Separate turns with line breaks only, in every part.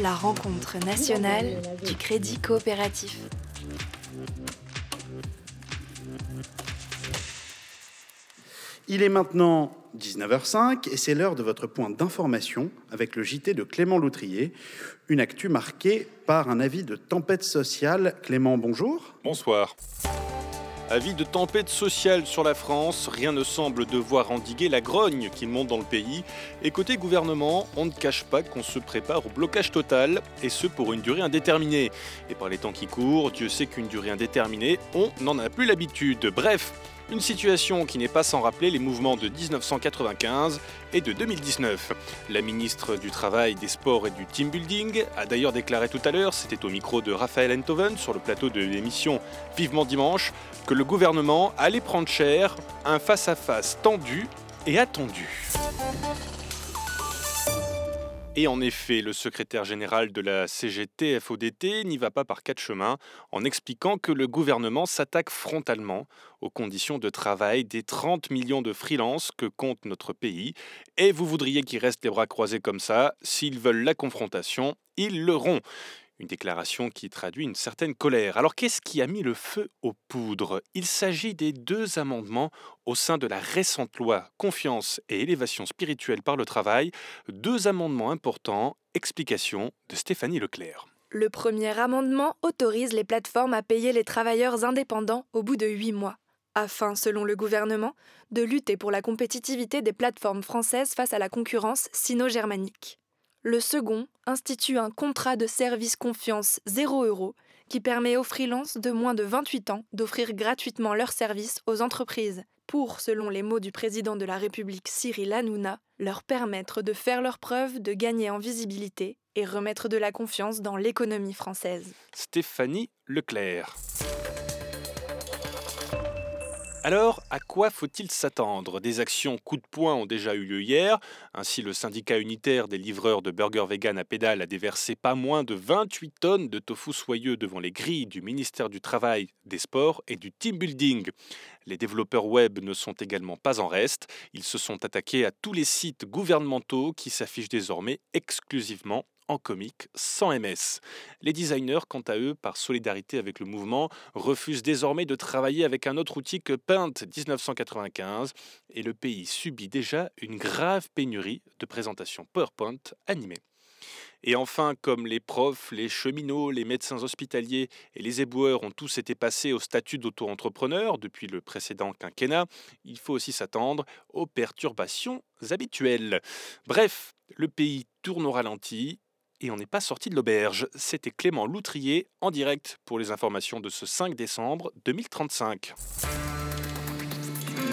la rencontre nationale du crédit coopératif.
Il est maintenant 19h05 et c'est l'heure de votre point d'information avec le JT de Clément Loutrier, une actu marquée par un avis de tempête sociale. Clément, bonjour.
Bonsoir. Avis de tempête sociale sur la France, rien ne semble devoir endiguer la grogne qui monte dans le pays. Et côté gouvernement, on ne cache pas qu'on se prépare au blocage total, et ce pour une durée indéterminée. Et par les temps qui courent, Dieu sait qu'une durée indéterminée, on n'en a plus l'habitude. Bref, une situation qui n'est pas sans rappeler les mouvements de 1995 et de 2019. La ministre du Travail, des Sports et du Team Building a d'ailleurs déclaré tout à l'heure, c'était au micro de Raphaël Enthoven sur le plateau de l'émission Vivement Dimanche, que le gouvernement allait prendre cher, un face-à-face tendu et attendu. Et en effet, le secrétaire général de la CGT FODT n'y va pas par quatre chemins en expliquant que le gouvernement s'attaque frontalement aux conditions de travail des 30 millions de freelances que compte notre pays. Et vous voudriez qu'ils restent les bras croisés comme ça, s'ils veulent la confrontation, ils l'auront. Une déclaration qui traduit une certaine colère. Alors qu'est-ce qui a mis le feu aux poudres? Il s'agit des deux amendements au sein de la récente loi Confiance et élévation spirituelle par le travail, deux amendements importants. Explication de Stéphanie Leclerc.
Le premier amendement autorise les plateformes à payer les travailleurs indépendants au bout de huit mois, afin, selon le gouvernement, de lutter pour la compétitivité des plateformes françaises face à la concurrence sino-germanique. Le second institue un contrat de service confiance 0 euros qui permet aux freelances de moins de 28 ans d'offrir gratuitement leurs services aux entreprises pour, selon les mots du président de la République Cyril Hanouna, leur permettre de faire leur preuve, de gagner en visibilité et remettre de la confiance dans l'économie française.
Stéphanie Leclerc. Alors, à quoi faut-il s'attendre? Des actions coup de poing ont déjà eu lieu hier. Ainsi, le syndicat unitaire des livreurs de burgers vegan à pédale a déversé pas moins de 28 tonnes de tofu soyeux devant les grilles du ministère du Travail, des Sports et du Team Building. Les développeurs web ne sont également pas en reste. Ils se sont attaqués à tous les sites gouvernementaux qui s'affichent désormais exclusivement en comique sans MS. Les designers, quant à eux, par solidarité avec le mouvement, refusent désormais de travailler avec un autre outil que Paint 1995 et le pays subit déjà une grave pénurie de présentations PowerPoint animées. Et enfin, comme les profs, les cheminots, les médecins hospitaliers et les éboueurs ont tous été passés au statut d'auto-entrepreneur depuis le précédent quinquennat, il faut aussi s'attendre aux perturbations habituelles. Bref, le pays tourne au ralenti et on n'est pas sorti de l'auberge. C'était Clément Loutrier en direct pour les informations de ce 5 décembre 2035.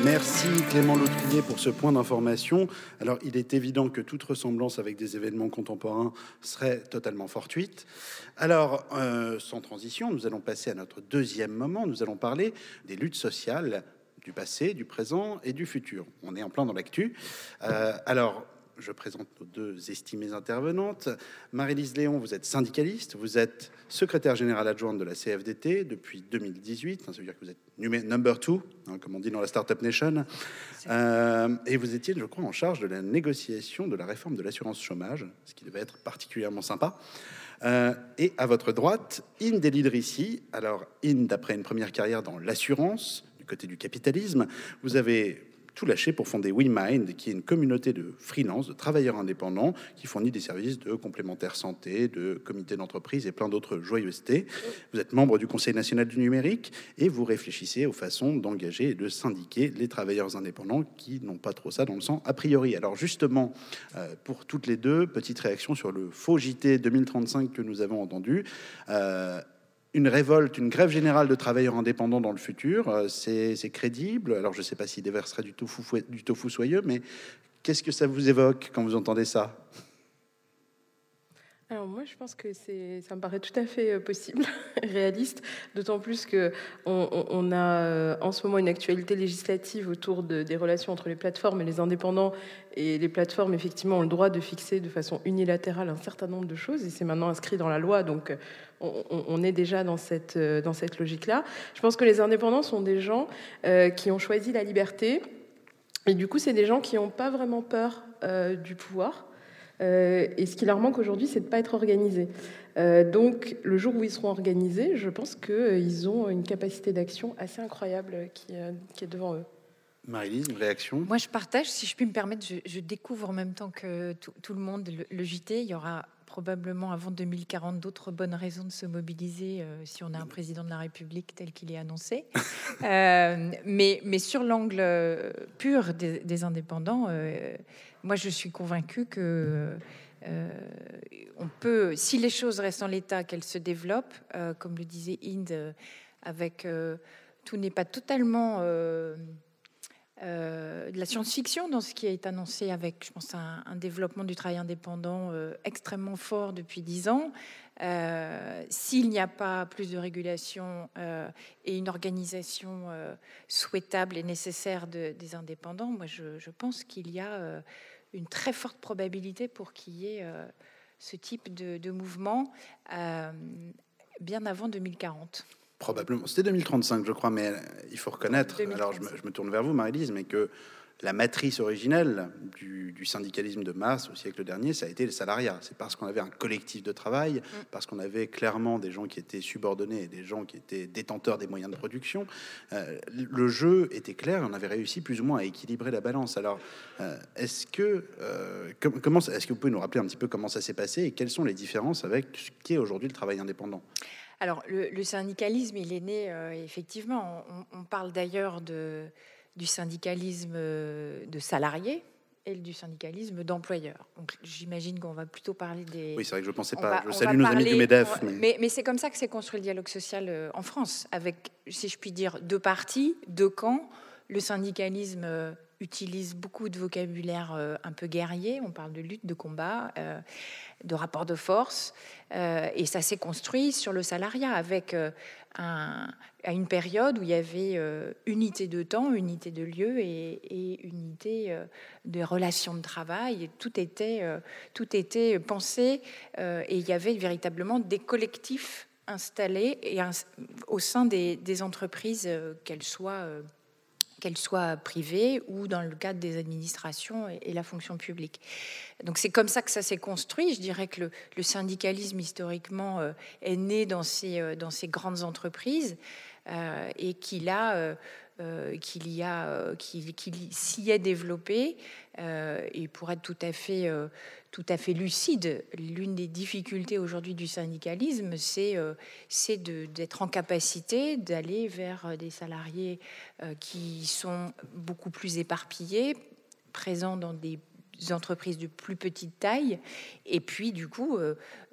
Merci Clément Loutrier pour ce point d'information. Alors il est évident que toute ressemblance avec des événements contemporains serait totalement fortuite. Alors euh, sans transition, nous allons passer à notre deuxième moment. Nous allons parler des luttes sociales du passé, du présent et du futur. On est en plein dans l'actu. Euh, alors je présente nos deux estimées intervenantes. Marie-Lise Léon, vous êtes syndicaliste, vous êtes secrétaire générale adjointe de la CFDT depuis 2018, ça veut dire que vous êtes number two, hein, comme on dit dans la Startup Nation, euh, et vous étiez, je crois, en charge de la négociation de la réforme de l'assurance chômage, ce qui devait être particulièrement sympa. Euh, et à votre droite, Inde Delidrissi. Alors, Inde, après une première carrière dans l'assurance, du côté du capitalisme, vous avez tout lâché pour fonder WeMind, qui est une communauté de freelance, de travailleurs indépendants, qui fournit des services de complémentaire santé, de comité d'entreprise et plein d'autres joyeusetés. Vous êtes membre du Conseil national du numérique et vous réfléchissez aux façons d'engager et de syndiquer les travailleurs indépendants qui n'ont pas trop ça dans le sang a priori. Alors justement, euh, pour toutes les deux, petite réaction sur le faux JT 2035 que nous avons entendu. Euh, une révolte, une grève générale de travailleurs indépendants dans le futur, euh, c'est crédible. Alors je ne sais pas s'il déverserait du tofu, du tofu soyeux, mais qu'est-ce que ça vous évoque quand vous entendez ça?
Alors moi, je pense que ça me paraît tout à fait euh, possible, réaliste, d'autant plus que on, a euh, en ce moment une actualité législative autour des relations entre les plateformes et les indépendants, et les plateformes effectivement ont le droit de fixer de façon unilatérale un certain nombre de choses, et c'est maintenant inscrit dans la loi, donc on, est déjà dans cette dans cette logique-là. Je pense que les indépendants sont des gens euh, qui ont choisi la liberté, et du coup, c'est des gens qui n'ont pas vraiment peur du pouvoir. et ce qui leur manque aujourd'hui, c'est de ne pas être organisés. donc, le jour où ils seront organisés, je pense qu'ils ont une capacité d'action assez incroyable qui, qui est devant eux.
Marie-Lise, une réaction?
Moi, je partage, si je puis me permettre, je, découvre en même temps que tout, le monde le, JT. Il y aura probablement avant 2040 d'autres bonnes raisons de se mobiliser euh, si on a un président de la République tel qu'il est annoncé. Euh, mais, mais sur l'angle euh, pur des, indépendants, moi, je suis convaincue que on peut, si les choses restent en l'état, qu'elles se développent, comme le disait Inde, avec tout n'est pas totalement euh, de la science-fiction dans ce qui est annoncé avec, je pense, un, développement du travail indépendant euh, extrêmement fort depuis dix ans. Euh, s'il n'y a pas plus de régulation et une organisation souhaitable et nécessaire des indépendants, moi je, pense qu'il y a une très forte probabilité pour qu'il y ait ce type de, de mouvement bien avant 2040.
Probablement. C'était 2035, je crois, mais il faut reconnaître, alors je me, tourne vers vous, Marie-Lise, mais que la matrice originelle du, syndicalisme de masse au siècle dernier, ça a été le salariat. C'est parce qu'on avait un collectif de travail, mm. parce qu'on avait clairement des gens qui étaient subordonnés et des gens qui étaient détenteurs des moyens de production. Euh, le jeu était clair, on avait réussi plus ou moins à équilibrer la balance. Alors, euh, est-ce que, euh, comment, est-ce que vous pouvez nous rappeler un petit peu comment ça s'est passé et quelles sont les différences avec ce qui est aujourd'hui le travail indépendant?
Alors, le, syndicalisme, il est né, euh, effectivement, on, parle d'ailleurs du syndicalisme euh, de salariés et du syndicalisme d'employeurs. Donc, j'imagine qu'on va plutôt parler des...
Oui, c'est vrai que je ne pensais pas. je salue nos amis du MEDEF.
Mais, mais, c'est comme ça que s'est construit le dialogue social euh, en France, avec, si je puis dire, deux partis, deux camps. Le syndicalisme utilise beaucoup de vocabulaire un peu guerrier. On parle de lutte, de combat de rapport de force. Euh, et ça s'est construit sur le salariat avec euh, à une période où il y avait euh, unité de temps, unité de lieu et, unité de relations de travail. Et tout était, tout était pensé et il y avait véritablement des collectifs installés et au sein des entreprises, qu'elles soient qu'elle soit privée ou dans le cadre des administrations et, la fonction publique. Donc c'est comme ça que ça s'est construit. Je dirais que le, syndicalisme historiquement euh, est né dans ces, euh, grandes entreprises euh, et qu'il a euh, qu'il y a, euh, qu'il s'y est développé. Euh, et pour être tout à fait, tout à fait lucide, l'une des difficultés aujourd'hui du syndicalisme, c'est c'est d'être en capacité d'aller vers des salariés qui sont beaucoup plus éparpillés, présents dans des entreprises de plus petite taille, et puis du coup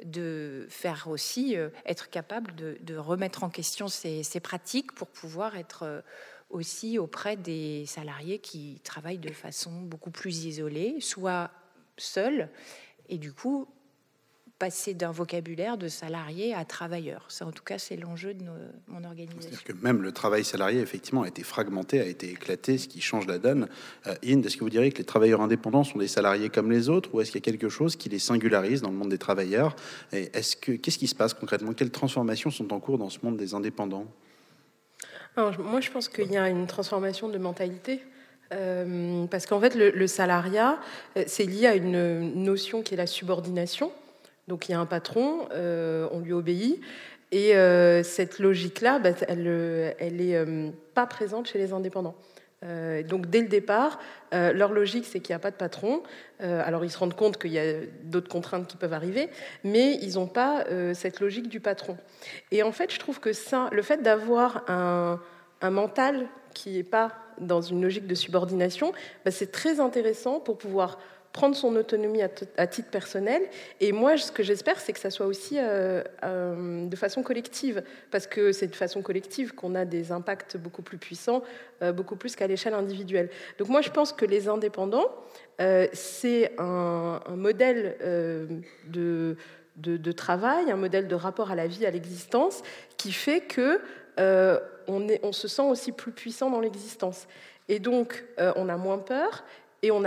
de faire aussi être capable de, remettre en question ces pratiques pour pouvoir être aussi auprès des salariés qui travaillent de façon beaucoup plus isolée, soit seuls, et du coup passer d'un vocabulaire de salarié à travailleur. Ça, en tout cas, c'est l'enjeu de mon organisation.
C'est-à-dire que même le travail salarié, effectivement, a été fragmenté, a été éclaté, ce qui change la donne. Euh, Inde, est-ce que vous diriez que les travailleurs indépendants sont des salariés comme les autres, ou est-ce qu'il y a quelque chose qui les singularise dans le monde des travailleurs? Et est-ce que qu'est-ce qui se passe concrètement? Quelles transformations sont en cours dans ce monde des indépendants?
Moi, je pense qu'il y a une transformation de mentalité. Euh, parce qu'en fait, le, salariat, euh, c'est lié à une notion qui est la subordination. Donc, il y a un patron, euh, on lui obéit. Et cette logique-là, bah, elle n'est pas présente chez les indépendants. Euh, donc dès le départ, euh, leur logique, c'est qu'il n'y a pas de patron. Euh, alors ils se rendent compte qu'il y a d'autres contraintes qui peuvent arriver, mais ils n'ont pas cette logique du patron. Et en fait, je trouve que ça, le fait d'avoir un, mental qui n'est pas dans une logique de subordination, bah, c'est très intéressant pour pouvoir prendre son autonomie à, titre personnel. Et moi, ce que j'espère, c'est que ça soit aussi euh, euh, de façon collective, parce que c'est de façon collective qu'on a des impacts beaucoup plus puissants, euh, beaucoup plus qu'à l'échelle individuelle. Donc moi, je pense que les indépendants, c'est un, modèle de, de, travail, un modèle de rapport à la vie, à l'existence, qui fait que on, est, on se sent aussi plus puissant dans l'existence. Et donc, on a moins peur et, on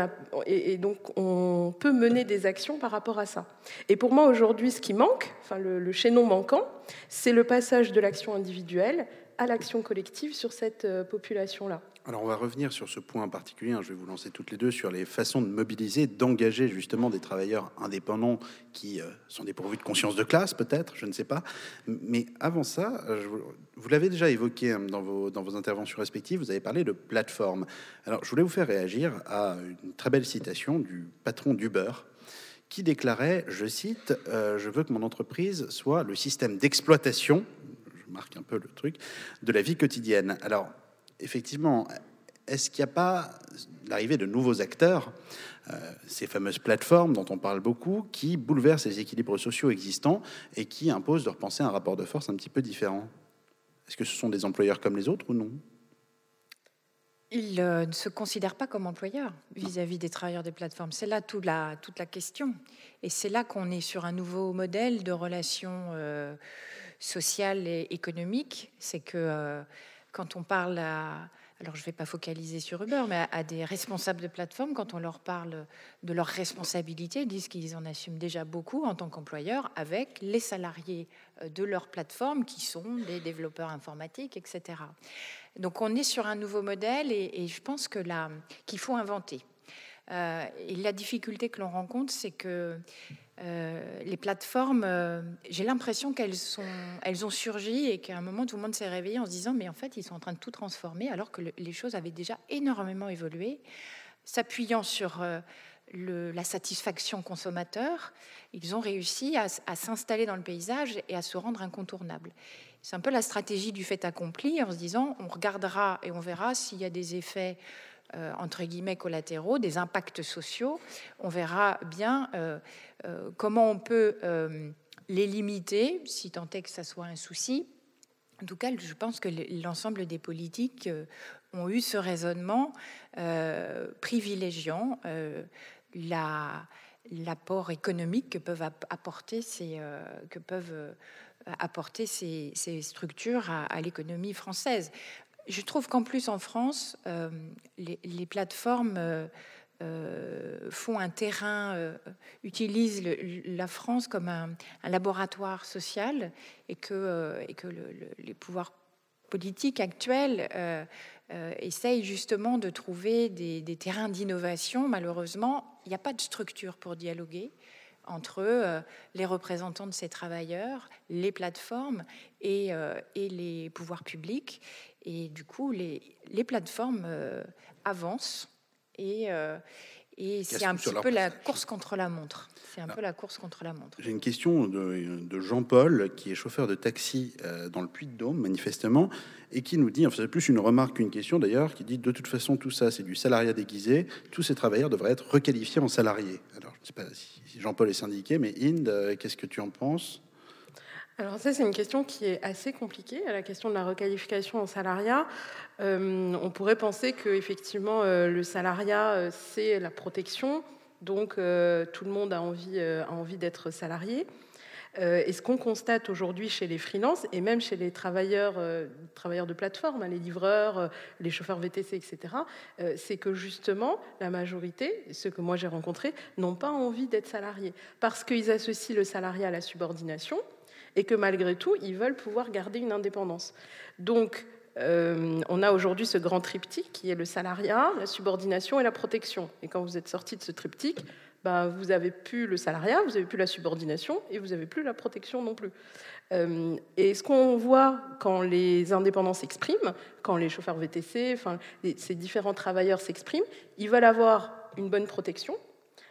donc, on peut mener des actions par rapport à ça. Et pour moi, aujourd'hui, ce qui manque, le, chaînon manquant, c'est le passage de l'action individuelle à l'action collective sur cette euh, population-là.
Alors on va revenir sur ce point en particulier, hein. je vais vous lancer toutes les deux sur les façons de mobiliser, d'engager justement des travailleurs indépendants qui euh, sont dépourvus de conscience de classe peut-être, je ne sais pas. Mais avant ça, euh, vous, l'avez déjà évoqué hein, dans, vos, dans vos interventions respectives, vous avez parlé de plateforme. Alors je voulais vous faire réagir à une très belle citation du patron d'Uber qui déclarait, je cite, euh, Je veux que mon entreprise soit le système d'exploitation, je marque un peu le truc, de la vie quotidienne. Alors effectivement, est-ce qu'il n'y a pas l'arrivée de nouveaux acteurs, euh, ces fameuses plateformes dont on parle beaucoup, qui bouleversent les équilibres sociaux existants et qui imposent de repenser un rapport de force un petit peu différent? Est-ce que ce sont des employeurs comme les autres ou non?
Ils euh, ne se considèrent pas comme employeurs vis-à-vis des travailleurs des plateformes. C'est là toute la, question. Et c'est là qu'on est sur un nouveau modèle de relations euh, sociales et économiques. C'est que quand on parle à, alors je ne vais pas focaliser sur Uber, mais à, des responsables de plateformes, quand on leur parle de leurs responsabilités, ils disent qu'ils en assument déjà beaucoup en tant qu'employeurs avec les salariés euh, de leur plateforme qui sont des développeurs informatiques, etc. Donc on est sur un nouveau modèle et, je pense que là, qu'il faut inventer. Euh, et la difficulté que l'on rencontre, c'est que euh, les plateformes, euh, j'ai l'impression qu'elles ont surgi et qu'à un moment tout le monde s'est réveillé en se disant mais en fait ils sont en train de tout transformer alors que les choses avaient déjà énormément évolué, s'appuyant sur la satisfaction consommateur, ils ont réussi à, à s'installer dans le paysage et à se rendre incontournables. C'est un peu la stratégie du fait accompli en se disant on regardera et on verra s'il y a des effets euh, entre guillemets collatéraux, des impacts sociaux. On verra bien euh, euh, comment on peut les limiter, si tant est que ça soit un souci. En tout cas, je pense que l'ensemble des politiques ont eu ce raisonnement privilégiant l'apport économique que peuvent apporter ces, que peuvent apporter ces, structures à l'économie française. Je trouve qu'en plus en France, euh, les, plateformes euh, euh, font un terrain, utilisent la France comme un, laboratoire social et que, les pouvoirs politiques actuels essayent justement de trouver des, terrains d'innovation. Malheureusement, il n'y a pas de structure pour dialoguer entre les représentants de ces travailleurs, les plateformes et les pouvoirs publics. Et du coup, les, les plateformes euh, avancent et, euh, et c'est un petit peu la course contre la montre. C'est un peu la course contre la montre.
J'ai une question de, de Jean-Paul, qui est chauffeur de taxi euh, dans le Puy-de-Dôme, manifestement, et qui nous dit, enfin c'est plus une remarque qu'une question d'ailleurs, qui dit de toute façon tout ça c'est du salariat déguisé, tous ces travailleurs devraient être requalifiés en salariés. Alors je ne sais pas si Jean-Paul est syndiqué, mais Inde, qu'est-ce que tu en penses?
Alors ça, c'est une question qui est assez compliquée, la question de la requalification en salariat. Euh, on pourrait penser que effectivement euh, le salariat, euh, c'est la protection, donc tout le monde a envie, envie d'être salarié. et ce qu'on constate aujourd'hui chez les freelances et même chez les travailleurs, travailleurs de plateforme, hein, les livreurs, les chauffeurs VTC, etc., c'est que justement la majorité, ceux que moi j'ai rencontrés, n'ont pas envie d'être salariés parce qu'ils associent le salariat à la subordination et que malgré tout, ils veulent pouvoir garder une indépendance. Donc, euh, on a aujourd'hui ce grand triptyque qui est le salariat, la subordination et la protection. Et quand vous êtes sorti de ce triptyque, bah, vous n'avez plus le salariat, vous n'avez plus la subordination et vous n'avez plus la protection non plus. Euh, et ce qu'on voit quand les indépendants s'expriment, quand les chauffeurs VTC, enfin, ces différents travailleurs s'expriment, ils veulent avoir une bonne protection,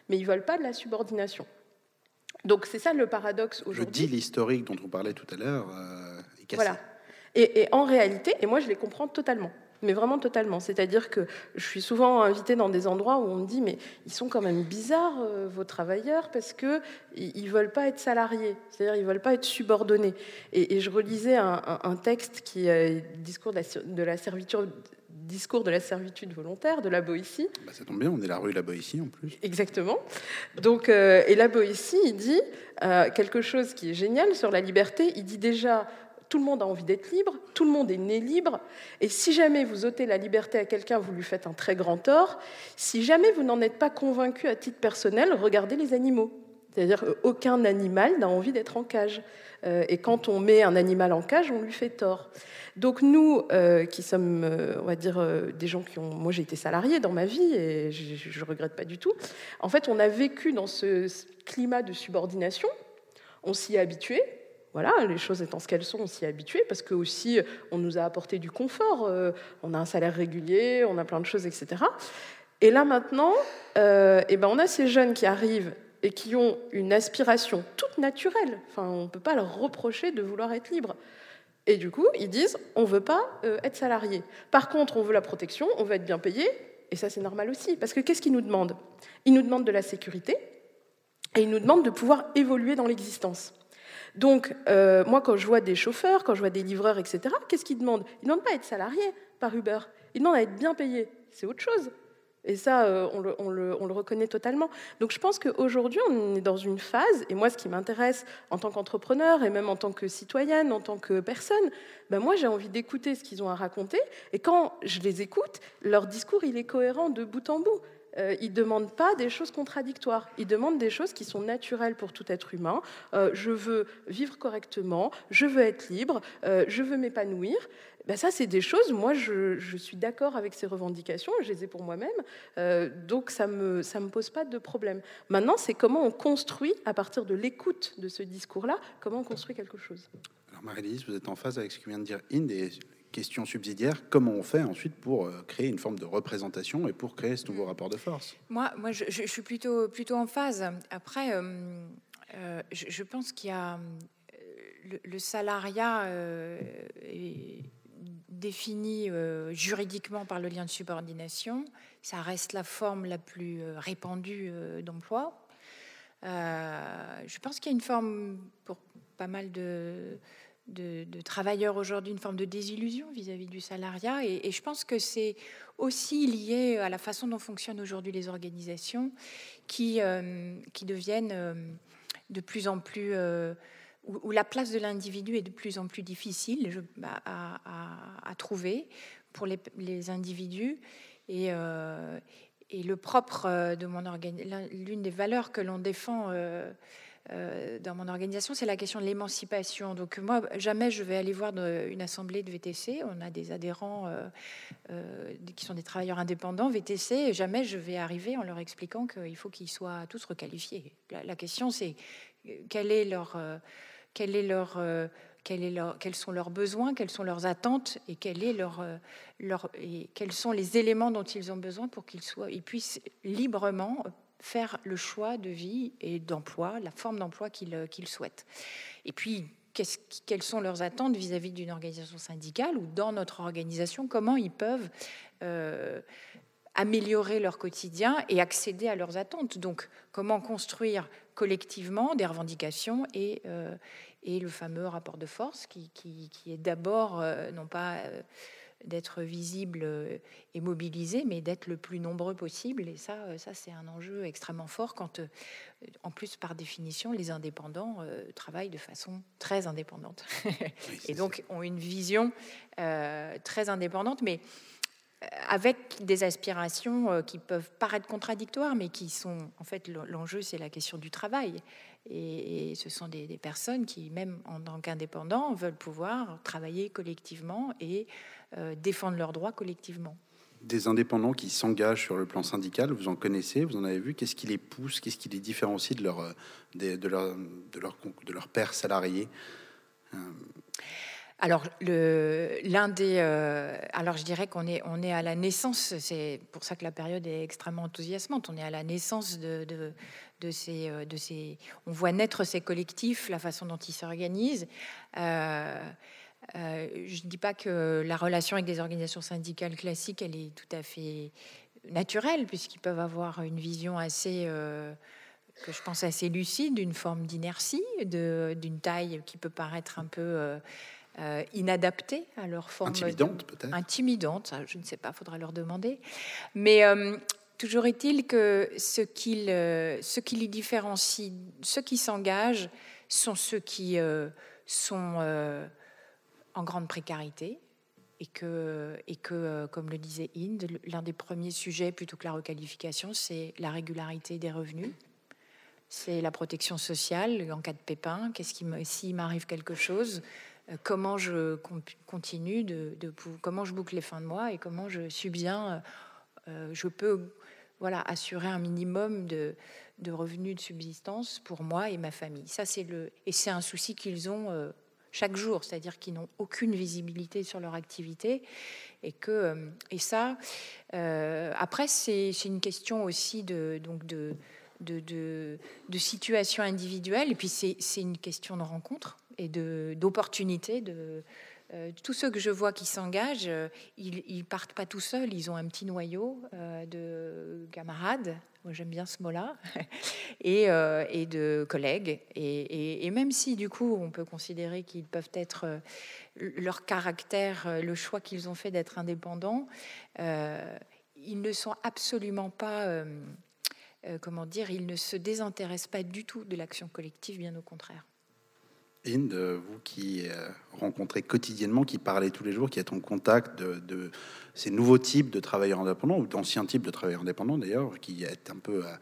mais ils veulent pas de la subordination. Donc c'est ça le paradoxe aujourd'hui.
Le deal historique dont on parlait tout à l'heure euh, est cassé.
Voilà. Et, en réalité, et moi je les comprends totalement, mais vraiment totalement. C'est-à-dire que je suis souvent invitée dans des endroits où on me dit mais ils sont quand même bizarres euh, vos travailleurs parce que ils, veulent pas être salariés, c'est-à-dire ils veulent pas être subordonnés. Et, je relisais un, texte qui est discours de la, de la servitude discours de la servitude volontaire de la Boétie.
Bah, ça tombe bien, on est la rue La Boétie en plus.
Exactement. Donc, euh, et la Boétie, il dit euh, quelque chose qui est génial sur la liberté. Il dit déjà, tout le monde a envie d'être libre, tout le monde est né libre, et si jamais vous ôtez la liberté à quelqu'un, vous lui faites un très grand tort. Si jamais vous n'en êtes pas convaincu à titre personnel, regardez les animaux. C'est-à-dire qu'aucun animal n'a envie d'être en cage. Euh, et quand on met un animal en cage, on lui fait tort. Donc nous, euh, qui sommes, euh, on va dire, des gens qui ont... Moi, j'ai été salarié dans ma vie et je ne regrette pas du tout. En fait, on a vécu dans ce climat de subordination. On s'y est habitué. Voilà, les choses étant ce qu'elles sont, on s'y est habitué parce que aussi on nous a apporté du confort. on a un salaire régulier, on a plein de choses, etc. Et là maintenant, eh ben, on a ces jeunes qui arrivent et qui ont une aspiration toute naturelle. Enfin, on ne peut pas leur reprocher de vouloir être libre. Et du coup, ils disent on ne veut pas euh, être salarié. Par contre, on veut la protection, on veut être bien payé, et ça c'est normal aussi. Parce que qu'est-ce qu'ils nous demandent? Ils nous demandent de la sécurité, et ils nous demandent de pouvoir évoluer dans l'existence. Donc, euh, moi, quand je vois des chauffeurs, quand je vois des livreurs, etc., qu'est-ce qu'ils demandent? Ils ne demandent pas à être salariés par Uber, ils demandent à être bien payés. C'est autre chose. Et ça, euh, on le, reconnaît totalement. Donc je pense qu'aujourd'hui, on est dans une phase, et moi, ce qui m'intéresse en tant qu'entrepreneur, et même en tant que citoyenne, en tant que personne, ben moi, j'ai envie d'écouter ce qu'ils ont à raconter. Et quand je les écoute, leur discours, il est cohérent de bout en bout. Euh, ils ne demandent pas des choses contradictoires. Ils demandent des choses qui sont naturelles pour tout être humain. Euh, je veux vivre correctement, je veux être libre, je veux m'épanouir. Ben ça, c'est des choses, moi, je, suis d'accord avec ces revendications, je les ai pour moi-même, euh, donc ça ne me, ça me pose pas de problème. Maintenant, c'est comment on construit, à partir de l'écoute de ce discours-là, comment on construit quelque chose.
Alors, Marie-Lise, vous êtes en phase avec ce que vient de dire Inde, question subsidiaire, comment on fait ensuite pour euh, créer une forme de représentation et pour créer ce nouveau rapport de force?
Moi, moi je, suis plutôt, plutôt en phase. Après, euh, je, pense qu'il y a le, le salariat défini euh, juridiquement par le lien de subordination. Ça reste la forme la plus euh, répandue euh, d'emploi. je pense qu'il y a une forme, pour pas mal de, de, travailleurs aujourd'hui, une forme de désillusion vis-à-vis du salariat. Et, je pense que c'est aussi lié à la façon dont fonctionnent aujourd'hui les organisations qui, qui deviennent de plus en plus où, la place de l'individu est de plus en plus difficile à, trouver pour les, individus. Et, euh, et, le propre euh, de mon l'une des valeurs que l'on défend euh, dans mon organisation, c'est la question de l'émancipation. Donc moi, jamais je vais aller voir une assemblée de VTC. On a des adhérents qui sont des travailleurs indépendants VTC. Et jamais je vais arriver en leur expliquant qu'il faut qu'ils soient tous requalifiés. La, la question, c'est quel est leur quel est leur, euh, quel quels sont leurs besoins, quelles sont leurs attentes et, quel est leur, euh, leur, et quels sont les éléments dont ils ont besoin pour qu'ils ils puissent librement faire le choix de vie et d'emploi, la forme d'emploi qu'ils euh, qu'ils souhaitent. Et puis, quelles sont leurs attentes vis-à-vis d'une organisation syndicale ou dans notre organisation, comment ils peuvent améliorer leur quotidien et accéder à leurs attentes? Donc, comment construire collectivement des revendications et, euh, et le fameux rapport de force qui, qui, est d'abord euh, non pas euh, d'être visible et mobilisé, mais d'être le plus nombreux possible. Et ça, ça c'est un enjeu extrêmement fort quand, en plus, par définition, les indépendants travaillent de façon très indépendante et donc ont une vision très indépendante, mais avec des aspirations euh, qui peuvent paraître contradictoires, mais qui sont, en fait, l'enjeu, c'est la question du travail. Et, ce sont des, personnes qui, même en tant qu'indépendants, veulent pouvoir travailler collectivement et euh, défendre leurs droits collectivement.
Des indépendants qui s'engagent sur le plan syndical, vous en connaissez, vous en avez vu, qu'est-ce qui les pousse, qu'est-ce qui les différencie de leur, euh, de, de leur, de leur, de leur père salarié
alors, l'un des. Euh, alors, je dirais qu'on est, on est à la naissance, c'est pour ça que la période est extrêmement enthousiasmante. On est à la naissance de, de, ces, euh, de ces. On voit naître ces collectifs, la façon dont ils s'organisent. Euh, je ne dis pas que la relation avec des organisations syndicales classiques, elle est tout à fait naturelle, puisqu'ils peuvent avoir une vision assez que je pense assez lucide, d'une forme d'inertie, d'une taille qui peut paraître un peu euh, inadaptées à leur forme.
Intimidante, peut-être
Intimidante, je ne sais pas, faudra leur demander. Mais euh, toujours est-il que ce qui, ce qui les différencie, ceux qui s'engagent, sont ceux qui sont en grande précarité. Et que, et que, comme le disait Inde, l'un des premiers sujets, plutôt que la requalification, c'est la régularité des revenus c'est la protection sociale en cas de pépin. Qu'est-ce qui s'il m'arrive quelque chose, euh, comment je continue de, comment je boucle les fins de mois et comment je suis bien, euh, je peux voilà assurer un minimum de, de, revenus de subsistance pour moi et ma famille. Ça c'est le et c'est un souci qu'ils ont euh, chaque jour, c'est-à-dire qu'ils n'ont aucune visibilité sur leur activité et que et ça après c'est une question aussi de donc de de, situation individuelle et puis c'est une question de rencontre et d'opportunités. De, euh, tous ceux que je vois qui s'engagent, euh, ils, ils partent pas tout seuls. Ils ont un petit noyau euh, de camarades. Moi, j'aime bien ce mot-là, et, et, de collègues. Et, et, même si, du coup, on peut considérer qu'ils peuvent être leur caractère, le choix qu'ils ont fait d'être indépendants, ils ne sont absolument pas, comment dire, ils ne se désintéressent pas du tout de l'action collective, bien au contraire.
Inde, vous qui euh, rencontrez quotidiennement, qui parlez tous les jours, qui êtes en contact de, ces nouveaux types de travailleurs indépendants, ou d'anciens types de travailleurs indépendants d'ailleurs, qui est un peu... Euh,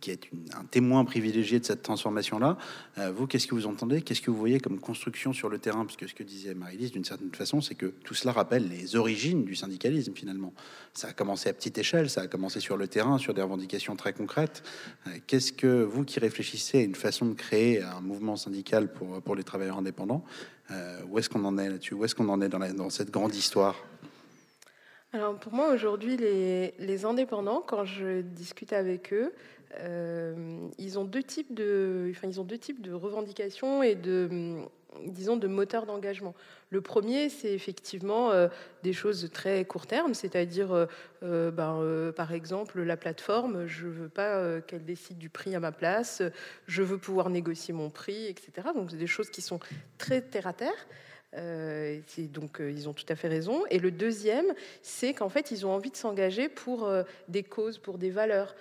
qui est un témoin privilégié de cette transformation-là. Euh, vous, qu'est-ce que vous entendez? Qu'est-ce que vous voyez comme construction sur le terrain? Parce que ce que disait Marie-Lise, d'une certaine façon, c'est que tout cela rappelle les origines du syndicalisme, finalement. Ça a commencé à petite échelle, ça a commencé sur le terrain, sur des revendications très concrètes. Euh, qu'est-ce que vous qui réfléchissez à une façon de créer un mouvement syndical pour, pour les travailleurs indépendants, euh, où est-ce qu'on en est là-dessus? Où est-ce qu'on en est dans, cette grande histoire?
Alors pour moi aujourd'hui, les, indépendants, quand je discute avec eux, ils ont deux types de, enfin, ils ont deux types de revendications et de, disons, de moteurs d'engagement. Le premier, c'est effectivement euh, des choses très court terme, c'est-à-dire, euh, ben, par exemple, la plateforme, je veux pas qu'elle décide du prix à ma place, je veux pouvoir négocier mon prix, etc. Donc, c'est des choses qui sont très terre à terre. Euh, donc euh, ils ont tout à fait raison. Et le deuxième, c'est qu'en fait ils ont envie de s'engager pour euh, des causes, pour des valeurs.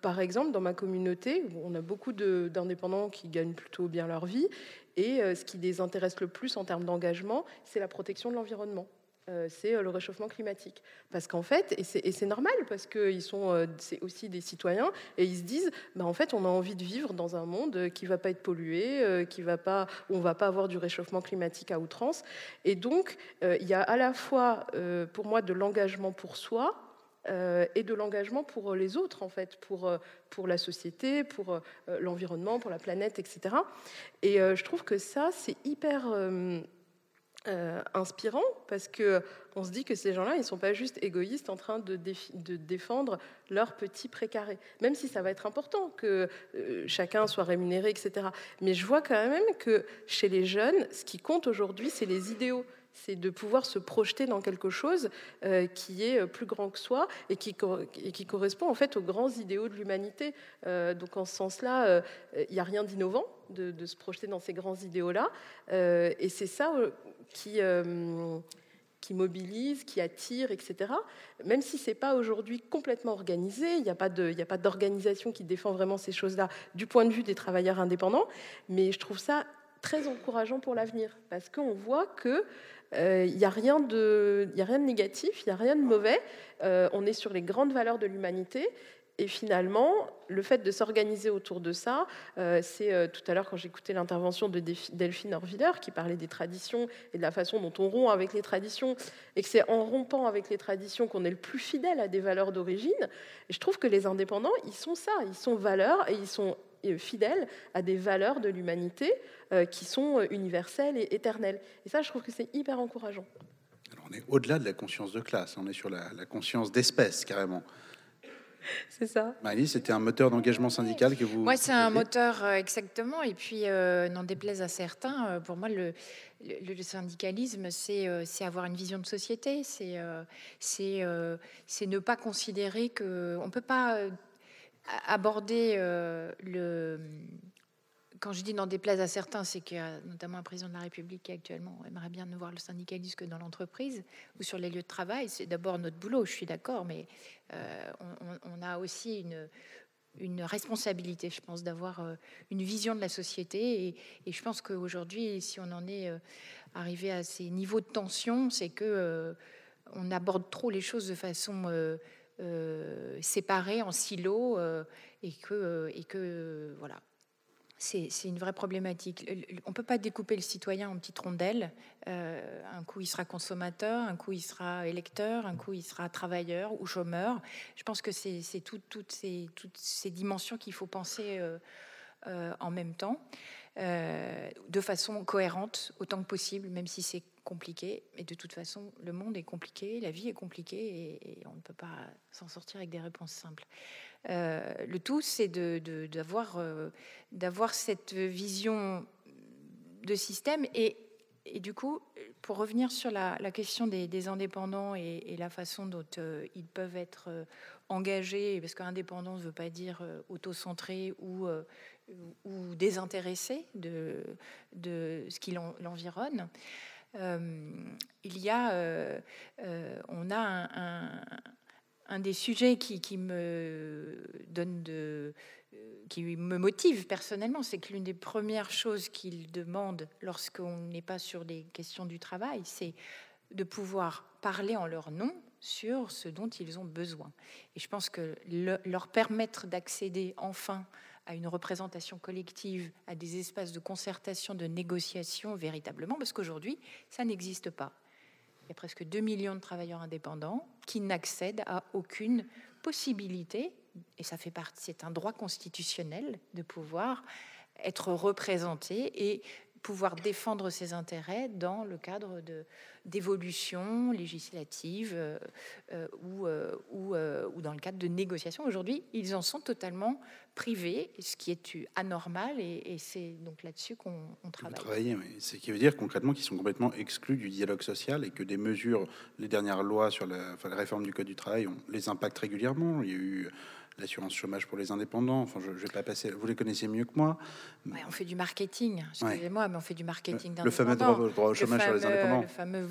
par exemple, dans ma communauté, on a beaucoup d'indépendants qui gagnent plutôt bien leur vie. Et ce qui les intéresse le plus en termes d'engagement, c'est la protection de l'environnement. Euh, c'est euh, le réchauffement climatique. Parce qu'en fait, et c'est normal, parce que sont, euh, c'est aussi des citoyens, et ils se disent, bah, en fait, on a envie de vivre dans un monde qui va pas être pollué, qui va pas, où on va pas avoir du réchauffement climatique à outrance. Et donc, il y a à la fois, pour moi, de l'engagement pour soi, et de l'engagement pour les autres, en fait, pour, pour la société, pour l'environnement, pour la planète, etc. Et je trouve que ça, c'est hyper euh, inspirant parce que on se dit que ces gens-là, ils sont pas juste égoïstes en train de, défendre leur petit précaré, même si ça va être important que euh, chacun soit rémunéré, etc. Mais je vois quand même que chez les jeunes, ce qui compte aujourd'hui, c'est les idéaux c'est de pouvoir se projeter dans quelque chose euh, qui est plus grand que soi et qui, correspond en fait aux grands idéaux de l'humanité. donc en ce sens-là, il n'y a rien d'innovant de, se projeter dans ces grands idéaux-là. et c'est ça qui, euh, mobilise, qui attire, etc. Même si ce n'est pas aujourd'hui complètement organisé, il n'y a pas d'organisation qui défend vraiment ces choses-là du point de vue des travailleurs indépendants, mais je trouve ça très encourageant pour l'avenir, parce qu'on voit que euh, il n'y a, rien de, négatif, il n'y a rien de mauvais. Euh, on est sur les grandes valeurs de l'humanité et finalement, le fait de s'organiser autour de ça, euh, c'est euh, tout à l'heure quand j'écoutais l'intervention de Delphine Orviller qui parlait des traditions et de la façon dont on rompt avec les traditions, et que c'est en rompant avec les traditions qu'on est le plus fidèle à des valeurs d'origine. je trouve que les indépendants, ils sont ça, ils sont valeurs et ils sont euh, fidèles à des valeurs de l'humanité qui sont universelles et éternelles. Et ça, je trouve que c'est hyper encourageant.
Alors on est au-delà de la conscience de classe, on est sur la, la conscience d'espèce carrément.
c'est ça.
Marie, c'était un moteur d'engagement syndical que vous.
Moi, c'est un moteur euh, exactement. Et puis, euh, n'en déplaise à certains, euh, pour moi, le, le, syndicalisme, c'est avoir une vision de société. C'est c'est ne pas considérer que on peut pas aborder le quand je dis n'en déplaise à certains, c'est qu'il y a notamment un président de la République qui actuellement aimerait bien ne voir le syndicalisme que dans l'entreprise ou sur les lieux de travail. C'est d'abord notre boulot, je suis d'accord, mais euh, on, a aussi une, une responsabilité, je pense, d'avoir euh, une vision de la société. Et, je pense qu'aujourd'hui, si on en est euh, arrivé à ces niveaux de tension, c'est que on aborde trop les choses de façon séparés en silos et que, et que voilà, c'est une vraie problématique. On ne peut pas découper le citoyen en petites rondelles. Euh, un coup, il sera consommateur, un coup, il sera électeur, un coup, il sera travailleur ou chômeur. Je pense que c'est toutes, ces, toutes ces dimensions qu'il faut penser euh, euh, en même temps, de façon cohérente, autant que possible, même si c'est compliqué. Et de toute façon, le monde est compliqué, la vie est compliquée, et on ne peut pas s'en sortir avec des réponses simples. Euh, le tout, c'est d'avoir de, d'avoir euh, cette vision de système et, du coup, pour revenir sur la, question des, indépendants et, la façon dont euh, ils peuvent être engagés, parce qu'indépendant ne veut pas dire auto-centré ou, ou désintéressé de ce qui l'environne. Il y a, on a un, des sujets qui, me donne de, qui me motive personnellement, c'est que l'une des premières choses qu'ils demandent lorsqu'on n'est pas sur les questions du travail, c'est de pouvoir parler en leur nom sur ce dont ils ont besoin. Et je pense que leur permettre d'accéder enfin à une représentation collective, à des espaces de concertation, de négociation véritablement, parce qu'aujourd'hui, ça n'existe pas. Il y a presque 2 millions de travailleurs indépendants qui n'accèdent à aucune possibilité, et ça fait partie, c'est un droit constitutionnel de pouvoir être représenté et pouvoir défendre ses intérêts dans le cadre de, d'évolution législative euh, euh, ou, euh, ou, dans le cadre de négociations. Aujourd'hui, ils en sont totalement privés, ce qui est anormal, et, c'est donc là-dessus qu'on travaille.
Travailler, ce qui veut dire concrètement qu'ils sont complètement exclus du dialogue social et que des mesures, les dernières lois sur la, la réforme du Code du travail, on les impacte régulièrement. Il y a eu l'assurance chômage pour les indépendants. Enfin, je, vais pas passer. Vous les connaissez mieux que moi.
on fait du marketing. Excusez-moi, mais on fait du marketing.
Le, le fameux droit, au chômage pour les indépendants.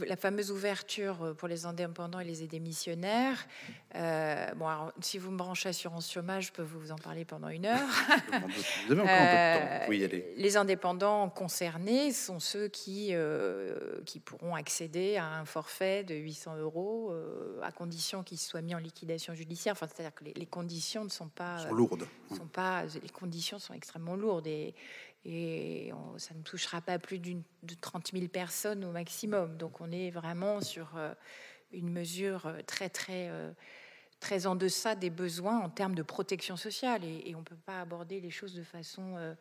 la fameuse ouverture pour les indépendants et les démissionnaires. Euh, bon, si vous me branchez assurance chômage, je peux vous en parler pendant une heure. vous avez encore un peu de temps. Oui, aller. Les indépendants concernés sont ceux qui euh, qui pourront accéder à un forfait de 800 euros euh, à condition qu'il soit mis en liquidation judiciaire. Enfin, c'est-à-dire que les conditions ne sont pas
sont lourdes.
Sont pas, les conditions sont extrêmement lourdes et, et ça ne touchera pas plus d'une de 30 000 personnes au maximum. Donc on est vraiment sur euh, une mesure euh, très très euh, très en deçà des besoins en termes de protection sociale et, on ne peut pas aborder les choses de façon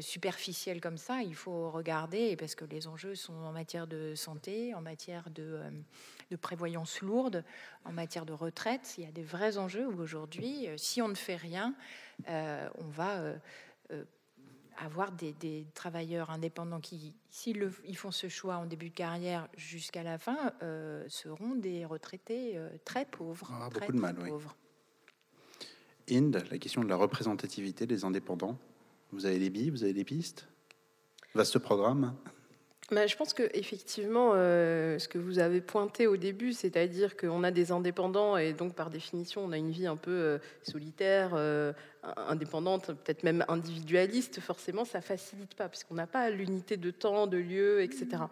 superficielle comme ça. Il faut regarder parce que les enjeux sont en matière de santé, en matière de de prévoyance lourde en matière de retraite. Il y a des vrais enjeux où aujourd'hui, euh, si on ne fait rien, euh, on va euh, avoir des, travailleurs indépendants qui, s'ils ils font ce choix en début de carrière jusqu'à la fin, seront des retraités très pauvres.
Ah, beaucoup de mal, pauvres. oui. Inde, la question de la représentativité des indépendants. Vous avez des billes, vous avez des pistes? Vaste programme
bah, je pense que effectivement, euh, ce que vous avez pointé au début, c'est-à-dire qu'on a des indépendants et donc par définition, on a une vie un peu euh, solitaire, euh, indépendante, peut-être même individualiste. Forcément, ça facilite pas puisqu'on n'a pas l'unité de temps, de lieu, etc.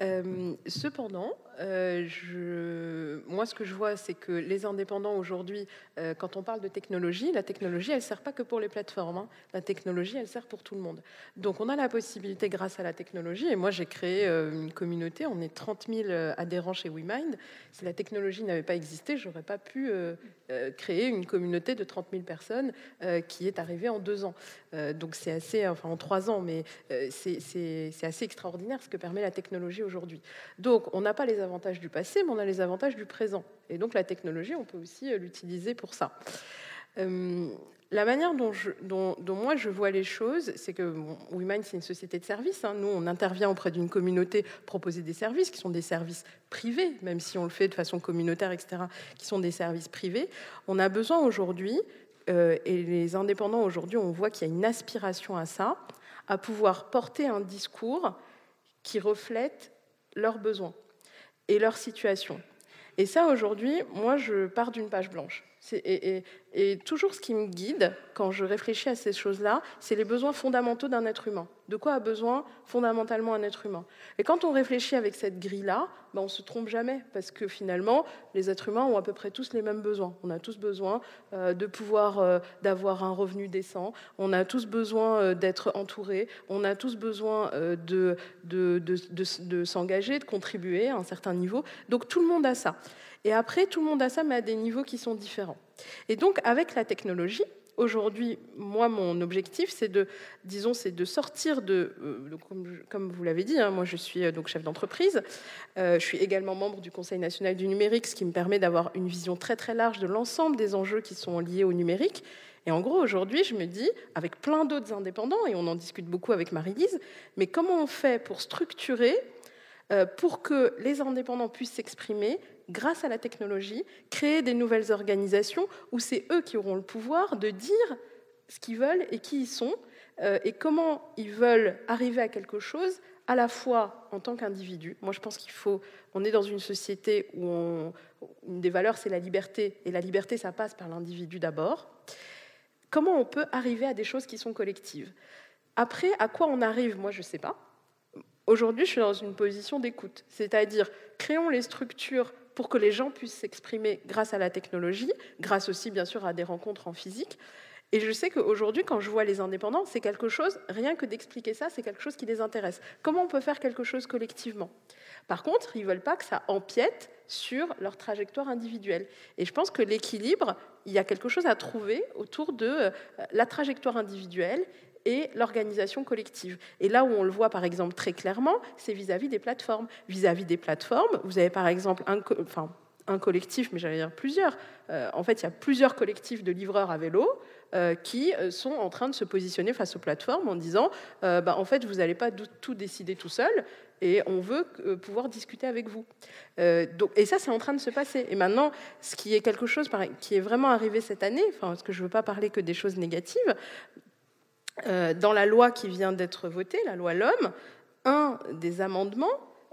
cependant, euh, moi, ce que je vois, c'est que les indépendants aujourd'hui, euh, quand on parle de technologie, la technologie, elle sert pas que pour les plateformes. Hein. La technologie, elle sert pour tout le monde. Donc, on a la possibilité, grâce à la technologie, et moi, j'ai créé euh, une communauté. On est 30 000 adhérents chez WeMind. Si la technologie n'avait pas existé, j'aurais pas pu créer une communauté de 30 000 personnes qui est arrivée en deux ans. donc, c'est assez, enfin, en trois ans, mais c'est assez extraordinaire ce que permet la technologie Donc, on n'a pas les avantages du passé, mais on a les avantages du présent. Et donc la technologie, on peut aussi euh, l'utiliser pour ça. Euh, la manière dont, moi je vois les choses, c'est que bon, c'est une société de services. Hein. Nous, on intervient auprès d'une communauté, proposer des services qui sont des services privés, même si on le fait de façon communautaire, etc., qui sont des services privés. On a besoin aujourd'hui, euh, et les indépendants aujourd'hui, on voit qu'il y a une aspiration à ça, à pouvoir porter un discours qui reflète leurs besoins et leur situation. Et ça, aujourd'hui, moi, je pars d'une page blanche. Toujours ce qui me guide quand je réfléchis à ces choses-là, c'est les besoins fondamentaux d'un être humain. De quoi a besoin fondamentalement un être humain? Et quand on réfléchit avec cette grille-là, ben on se trompe jamais, parce que finalement, les êtres humains ont à peu près tous les mêmes besoins. On a tous besoin euh, de pouvoir, euh, d'avoir un revenu décent, on a tous besoin euh, d'être entourés, on a tous besoin de, de s'engager, de contribuer à un certain niveau. Donc tout le monde a ça. Et après, tout le monde a ça, mais à des niveaux qui sont différents. Et donc, avec la technologie, aujourd'hui, moi, mon objectif, c'est de, disons, c'est de sortir de, euh, comme, vous l'avez dit, hein, moi, je suis euh, donc chef d'entreprise. Euh, je suis également membre du Conseil national du numérique, ce qui me permet d'avoir une vision très très large de l'ensemble des enjeux qui sont liés au numérique. Et en gros, aujourd'hui, je me dis, avec plein d'autres indépendants, et on en discute beaucoup avec Marie-Lise, mais comment on fait pour structurer, pour que les indépendants puissent s'exprimer grâce à la technologie, créer des nouvelles organisations où c'est eux qui auront le pouvoir de dire ce qu'ils veulent et qui ils sont, euh, et comment ils veulent arriver à quelque chose, à la fois en tant qu'individu. Moi, je pense qu'il faut. On est dans une société où une des valeurs, c'est la liberté, et la liberté, ça passe par l'individu d'abord. Comment on peut arriver à des choses qui sont collectives? Après, à quoi on arrive? Moi, je ne sais pas. Aujourd'hui, je suis dans une position d'écoute, c'est-à-dire créons les structures pour que les gens puissent s'exprimer grâce à la technologie, grâce aussi bien sûr à des rencontres en physique. Et je sais qu'aujourd'hui, quand je vois les indépendants, c'est quelque chose, rien que d'expliquer ça, c'est quelque chose qui les intéresse. Comment on peut faire quelque chose collectivement? Par contre, ils ne veulent pas que ça empiète sur leur trajectoire individuelle. Et je pense que l'équilibre, il y a quelque chose à trouver autour de euh, la trajectoire individuelle et l'organisation collective. Et là où on le voit par exemple très clairement, c'est vis-à-vis des plateformes. Vis-à-vis des plateformes, vous avez par exemple un, collectif, mais j'allais dire plusieurs. Euh, en fait, il y a plusieurs collectifs de livreurs à vélo euh, qui euh, sont en train de se positionner face aux plateformes en disant bah, en fait, vous n'allez pas tout décider tout seul et on veut pouvoir discuter avec vous. et ça, c'est en train de se passer. Et maintenant, ce qui est quelque chose qui est vraiment arrivé cette année, parce que je ne veux pas parler que des choses négatives, dans la loi qui vient d'être votée, la loi L'Homme, un des amendements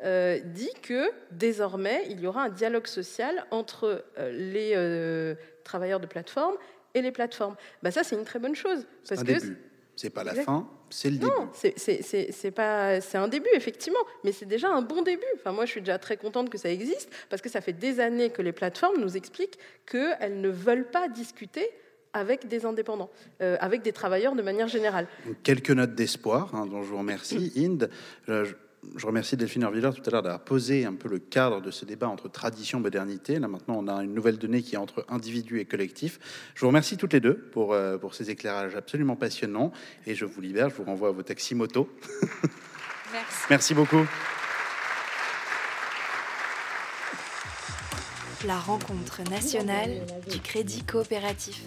euh, dit que désormais, il y aura un dialogue social entre euh, les travailleurs de plateforme et les plateformes. Bah, ça, c'est une très bonne chose.
Parce un que début. C'est pas la fin, c'est le début.
Non, c'est pas, c'est un début effectivement, mais c'est déjà un bon début. Enfin, moi, je suis déjà très contente que ça existe parce que ça fait des années que les plateformes nous expliquent qu'elles ne veulent pas discuter avec des indépendants, euh, avec des travailleurs de manière générale.
Quelques notes d'espoir, hein, dont je vous remercie, Inde. Je, remercie Delphine Orviller tout à l'heure d'avoir posé un peu le cadre de ce débat entre tradition et modernité. Là maintenant, on a une nouvelle donnée qui est entre individu et collectif. Je vous remercie toutes les deux pour, euh, pour ces éclairages absolument passionnants. Et je vous libère, je vous renvoie à vos taxis moto. Merci. Merci beaucoup.
La rencontre nationale du crédit coopératif.